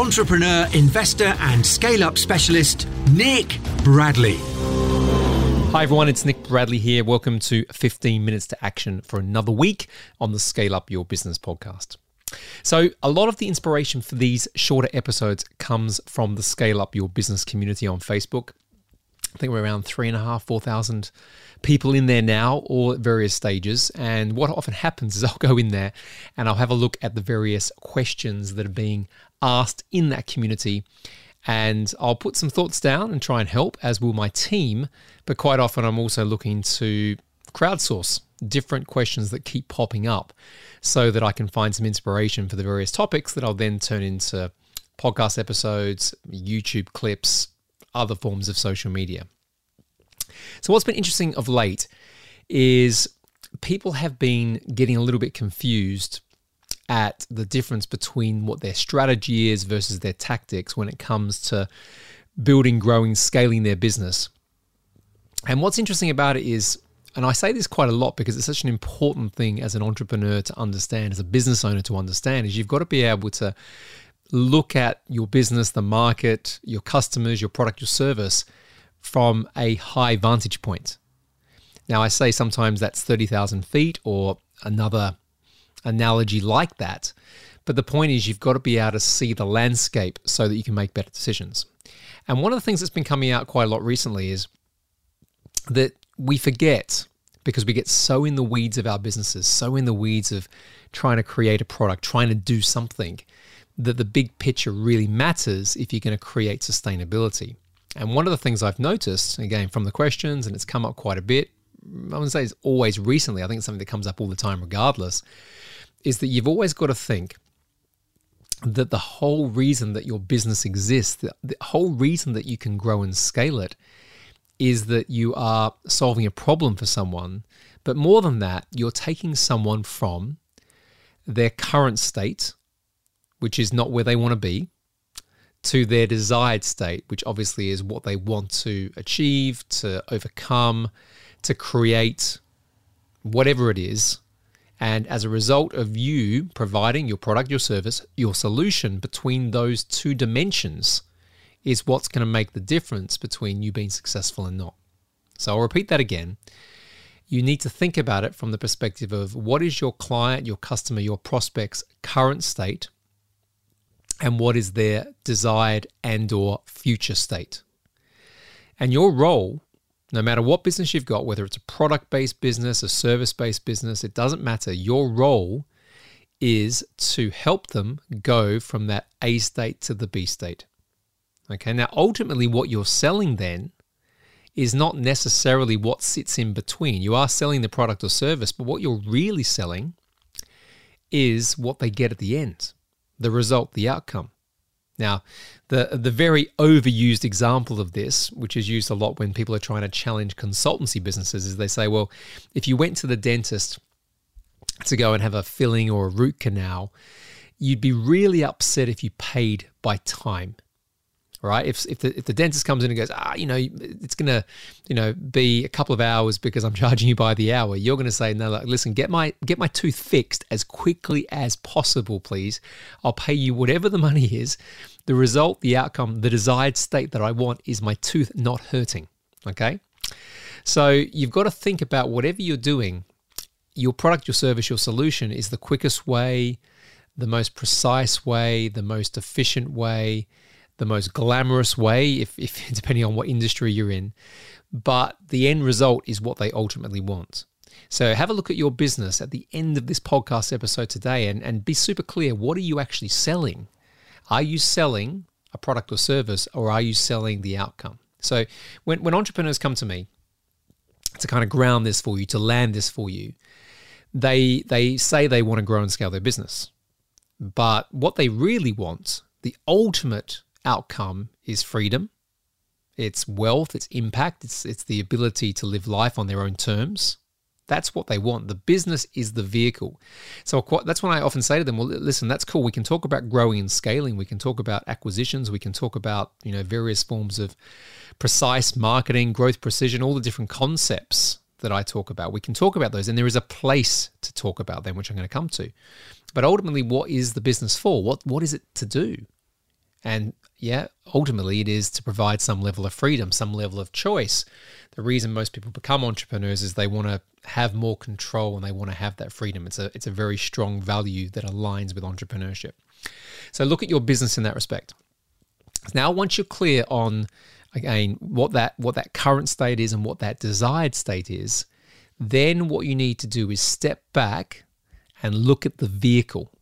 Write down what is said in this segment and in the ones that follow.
entrepreneur, investor, and scale up specialist, Nick Bradley. Hi, everyone, it's Nick Bradley here. Welcome to 15 Minutes to Action for another week on the Scale Up Your Business podcast. So, a lot of the inspiration for these shorter episodes comes from the Scale Up Your Business community on Facebook. I think we're around three and a half, four thousand people in there now, all at various stages. And what often happens is I'll go in there and I'll have a look at the various questions that are being asked in that community. And I'll put some thoughts down and try and help, as will my team. But quite often, I'm also looking to crowdsource different questions that keep popping up so that I can find some inspiration for the various topics that I'll then turn into podcast episodes, YouTube clips, other forms of social media. So, what's been interesting of late is people have been getting a little bit confused at the difference between what their strategy is versus their tactics when it comes to building, growing, scaling their business. And what's interesting about it is, and I say this quite a lot because it's such an important thing as an entrepreneur to understand, as a business owner to understand, is you've got to be able to look at your business, the market, your customers, your product, your service from a high vantage point. Now, I say sometimes that's 30,000 feet or another analogy like that. But the point is, you've got to be able to see the landscape so that you can make better decisions. And one of the things that's been coming out quite a lot recently is that we forget because we get so in the weeds of our businesses, so in the weeds of trying to create a product, trying to do something, that the big picture really matters if you're going to create sustainability. And one of the things I've noticed, again, from the questions, and it's come up quite a bit, I wouldn't say it's always recently, I think it's something that comes up all the time, regardless, is that you've always got to think that the whole reason that your business exists, the, the whole reason that you can grow and scale it, is that you are solving a problem for someone. But more than that, you're taking someone from their current state, which is not where they want to be, to their desired state, which obviously is what they want to achieve, to overcome, to create, whatever it is. And as a result of you providing your product, your service, your solution between those two dimensions is what's going to make the difference between you being successful and not. So I'll repeat that again. You need to think about it from the perspective of what is your client, your customer, your prospect's current state and what is their desired and or future state. And your role no matter what business you've got, whether it's a product based business, a service based business, it doesn't matter. Your role is to help them go from that A state to the B state. Okay, now ultimately, what you're selling then is not necessarily what sits in between. You are selling the product or service, but what you're really selling is what they get at the end the result, the outcome. Now, the the very overused example of this, which is used a lot when people are trying to challenge consultancy businesses, is they say, well, if you went to the dentist to go and have a filling or a root canal, you'd be really upset if you paid by time right? If, if, the, if the dentist comes in and goes, ah, you know, it's going to, you know, be a couple of hours because I'm charging you by the hour, you're going to say, no, look, listen, get my, get my tooth fixed as quickly as possible, please. I'll pay you whatever the money is. The result, the outcome, the desired state that I want is my tooth not hurting. Okay. So you've got to think about whatever you're doing, your product, your service, your solution is the quickest way, the most precise way, the most efficient way the most glamorous way, if, if depending on what industry you're in, but the end result is what they ultimately want. So have a look at your business at the end of this podcast episode today and, and be super clear. What are you actually selling? Are you selling a product or service or are you selling the outcome? So when, when entrepreneurs come to me to kind of ground this for you, to land this for you, they they say they want to grow and scale their business. But what they really want, the ultimate outcome is freedom, it's wealth, it's impact, it's it's the ability to live life on their own terms. That's what they want. The business is the vehicle. So that's when I often say to them, well, listen, that's cool. We can talk about growing and scaling. We can talk about acquisitions. We can talk about, you know, various forms of precise marketing, growth precision, all the different concepts that I talk about. We can talk about those, and there is a place to talk about them, which I'm going to come to. But ultimately, what is the business for? What what is it to do? And yeah, ultimately, it is to provide some level of freedom, some level of choice. The reason most people become entrepreneurs is they want to have more control and they want to have that freedom. It's a it's a very strong value that aligns with entrepreneurship. So look at your business in that respect. Now, once you're clear on again what that what that current state is and what that desired state is, then what you need to do is step back and look at the vehicle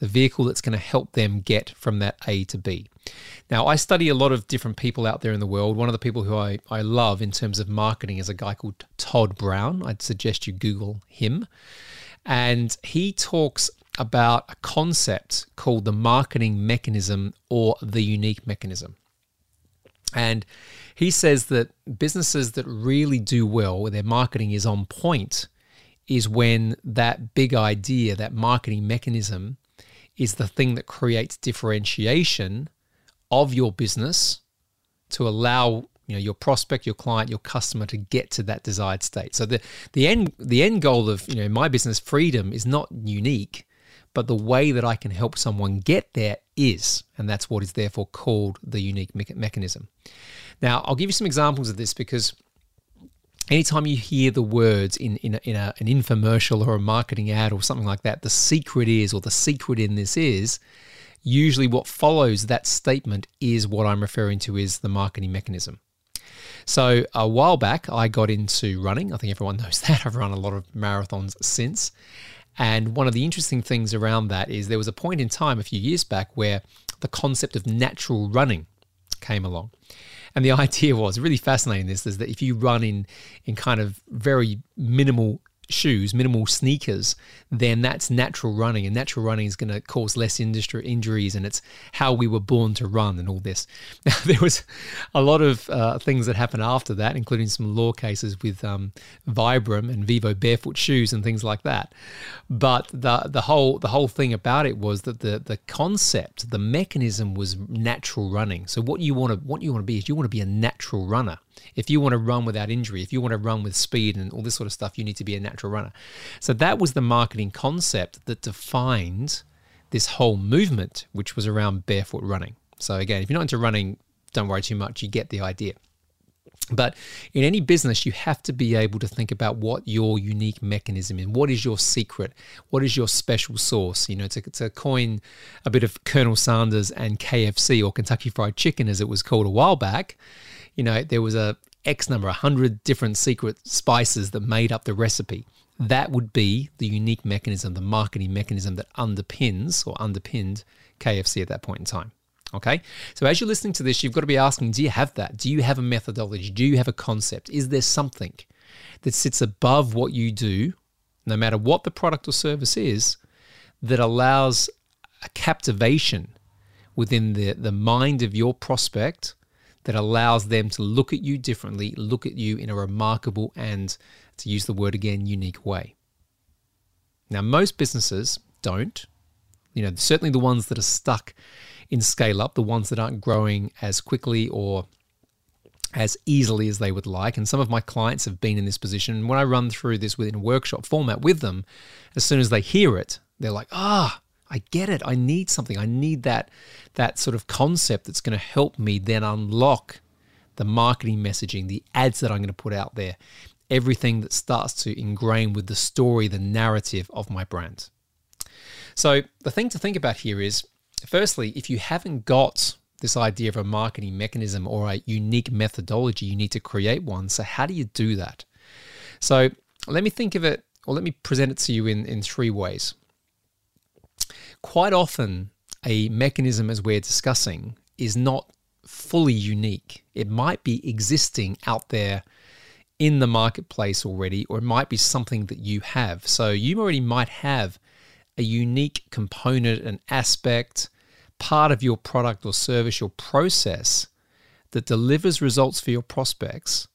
the vehicle that's going to help them get from that A to B. Now, I study a lot of different people out there in the world. One of the people who I, I love in terms of marketing is a guy called Todd Brown. I'd suggest you Google him. And he talks about a concept called the marketing mechanism or the unique mechanism. And he says that businesses that really do well, where their marketing is on point, is when that big idea, that marketing mechanism, is the thing that creates differentiation of your business to allow you know your prospect your client your customer to get to that desired state. So the the end the end goal of you know my business freedom is not unique but the way that I can help someone get there is and that's what is therefore called the unique mechanism. Now I'll give you some examples of this because anytime you hear the words in, in, a, in a, an infomercial or a marketing ad or something like that, the secret is, or the secret in this is, usually what follows that statement is what I'm referring to is the marketing mechanism. So a while back, I got into running. I think everyone knows that. I've run a lot of marathons since. And one of the interesting things around that is there was a point in time a few years back where the concept of natural running came along. And the idea was really fascinating. This is that if you run in in kind of very minimal shoes, minimal sneakers, then that's natural running, and natural running is going to cause less industry injuries, and it's how we were born to run, and all this. Now, there was a lot of uh, things that happened after that, including some law cases with um, Vibram and Vivo barefoot shoes and things like that. But the the whole the whole thing about it was that the the concept, the mechanism was natural running. So what you want to what you want to be is you want to be a natural runner. If you want to run without injury, if you want to run with speed and all this sort of stuff, you need to be a natural runner. So that was the marketing concept that defined this whole movement, which was around barefoot running. So again, if you're not into running, don't worry too much. You get the idea. But in any business, you have to be able to think about what your unique mechanism is. What is your secret? What is your special sauce? You know, to, to coin a bit of Colonel Sanders and KFC or Kentucky Fried Chicken, as it was called a while back, you know, there was a X number, a hundred different secret spices that made up the recipe. That would be the unique mechanism, the marketing mechanism that underpins or underpinned KFC at that point in time. Okay, so as you're listening to this, you've got to be asking Do you have that? Do you have a methodology? Do you have a concept? Is there something that sits above what you do, no matter what the product or service is, that allows a captivation within the, the mind of your prospect that allows them to look at you differently, look at you in a remarkable and, to use the word again, unique way? Now, most businesses don't. You know, certainly the ones that are stuck in scale up, the ones that aren't growing as quickly or as easily as they would like. And some of my clients have been in this position. And when I run through this within workshop format with them, as soon as they hear it, they're like, ah, I get it. I need something. I need that that sort of concept that's going to help me then unlock the marketing messaging, the ads that I'm going to put out there, everything that starts to ingrain with the story, the narrative of my brand. So the thing to think about here is firstly, if you haven't got this idea of a marketing mechanism or a unique methodology, you need to create one. So, how do you do that? So, let me think of it, or let me present it to you in, in three ways. Quite often, a mechanism, as we're discussing, is not fully unique. It might be existing out there in the marketplace already, or it might be something that you have. So, you already might have a unique component, an aspect, part of your product or service, your process that delivers results for your prospects,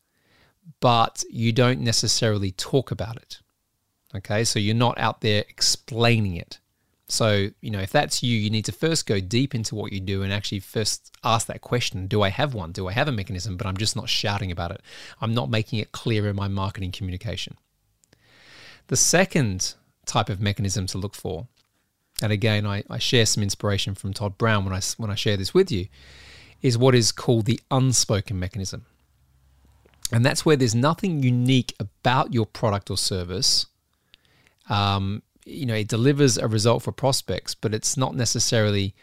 but you don't necessarily talk about it. Okay, so you're not out there explaining it. So, you know, if that's you, you need to first go deep into what you do and actually first ask that question Do I have one? Do I have a mechanism? But I'm just not shouting about it. I'm not making it clear in my marketing communication. The second type of mechanism to look for, and again, I, I share some inspiration from Todd Brown when I, when I share this with you, is what is called the unspoken mechanism. And that's where there's nothing unique about your product or service. Um, you know, it delivers a result for prospects, but it's not necessarily,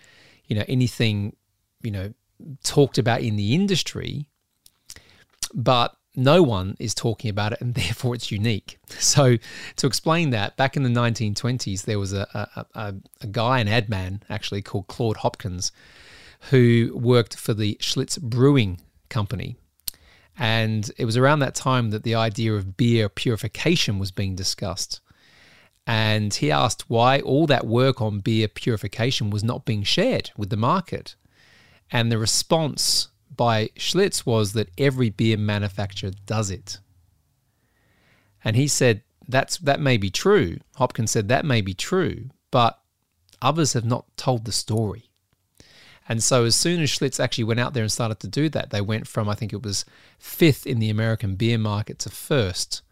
you know, anything, you know, talked about in the industry. But no one is talking about it, and therefore it's unique. So, to explain that, back in the 1920s, there was a, a, a, guy, an ad man actually, called Claude Hopkins, who worked for the Schlitz Brewing Company. And it was around that time that the idea of beer purification was being discussed. And he asked why all that work on beer purification was not being shared with the market. And the response by Schlitz was that every beer manufacturer does it. And he said, That's, that may be true. Hopkins said, That may be true, but others have not told the story. And so, as soon as Schlitz actually went out there and started to do that, they went from, I think it was fifth in the American beer market to first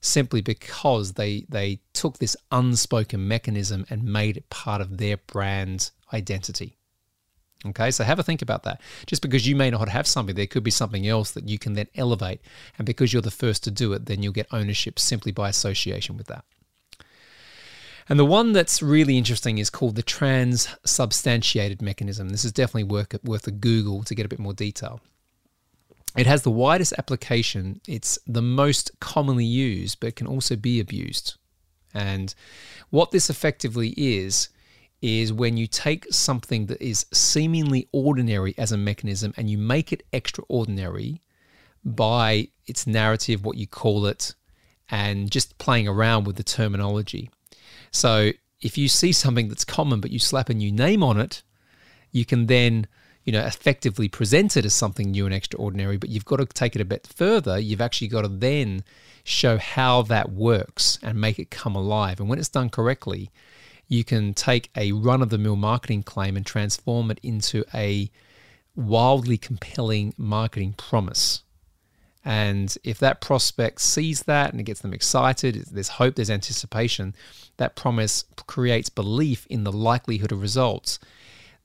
simply because they they took this unspoken mechanism and made it part of their brand identity. Okay, so have a think about that. Just because you may not have something, there could be something else that you can then elevate. And because you're the first to do it, then you'll get ownership simply by association with that. And the one that's really interesting is called the transubstantiated mechanism. This is definitely worth, worth a Google to get a bit more detail. It has the widest application, it's the most commonly used, but can also be abused. And what this effectively is, is when you take something that is seemingly ordinary as a mechanism and you make it extraordinary by its narrative, what you call it, and just playing around with the terminology. So if you see something that's common but you slap a new name on it, you can then you know, effectively present it as something new and extraordinary, but you've got to take it a bit further. You've actually got to then show how that works and make it come alive. And when it's done correctly, you can take a run of the mill marketing claim and transform it into a wildly compelling marketing promise. And if that prospect sees that and it gets them excited, there's hope, there's anticipation, that promise creates belief in the likelihood of results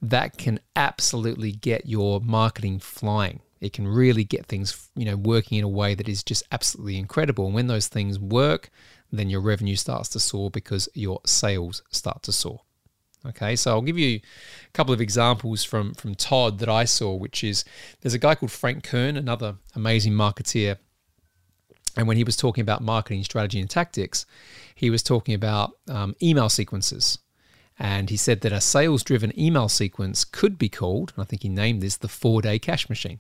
that can absolutely get your marketing flying. It can really get things, you know, working in a way that is just absolutely incredible. And when those things work, then your revenue starts to soar because your sales start to soar. Okay, so I'll give you a couple of examples from from Todd that I saw, which is there's a guy called Frank Kern, another amazing marketeer. And when he was talking about marketing strategy and tactics, he was talking about um, email sequences. And he said that a sales driven email sequence could be called, and I think he named this the four day cash machine.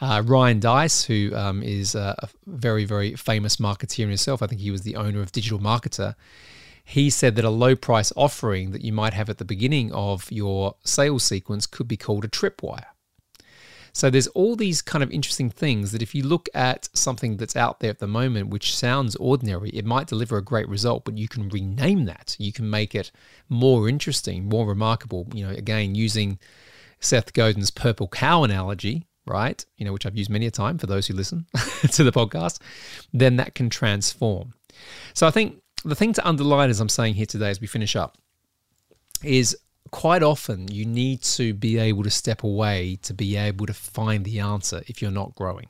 Uh, Ryan Deiss, who um, is a very, very famous marketeer himself, I think he was the owner of Digital Marketer. He said that a low price offering that you might have at the beginning of your sales sequence could be called a tripwire. So there's all these kind of interesting things that if you look at something that's out there at the moment which sounds ordinary, it might deliver a great result, but you can rename that. You can make it more interesting, more remarkable. You know, again, using Seth Godin's purple cow analogy, right? You know, which I've used many a time for those who listen to the podcast, then that can transform. So I think the thing to underline as I'm saying here today as we finish up is quite often you need to be able to step away to be able to find the answer if you're not growing.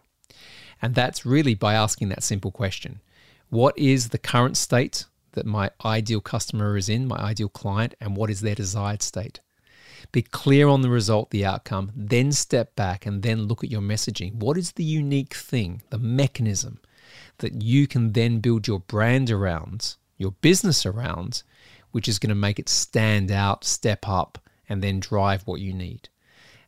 And that's really by asking that simple question What is the current state that my ideal customer is in, my ideal client, and what is their desired state? Be clear on the result, the outcome, then step back and then look at your messaging. What is the unique thing, the mechanism that you can then build your brand around, your business around, which is going to make it stand out, step up, and then drive what you need.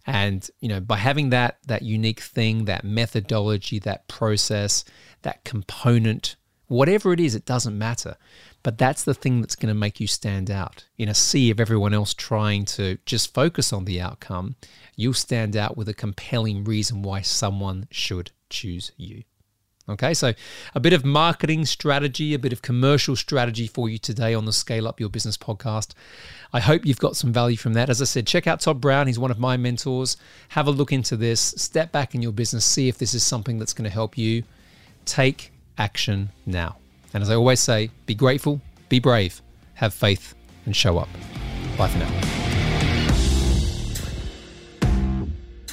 And you know, by having that that unique thing, that methodology, that process, that component, whatever it is, it doesn't matter. But that's the thing that's going to make you stand out. In a sea of everyone else trying to just focus on the outcome, you'll stand out with a compelling reason why someone should choose you. Okay, so a bit of marketing strategy, a bit of commercial strategy for you today on the Scale Up Your Business podcast. I hope you've got some value from that. As I said, check out Todd Brown. He's one of my mentors. Have a look into this. Step back in your business, see if this is something that's going to help you. Take action now. And as I always say, be grateful, be brave, have faith, and show up. Bye for now.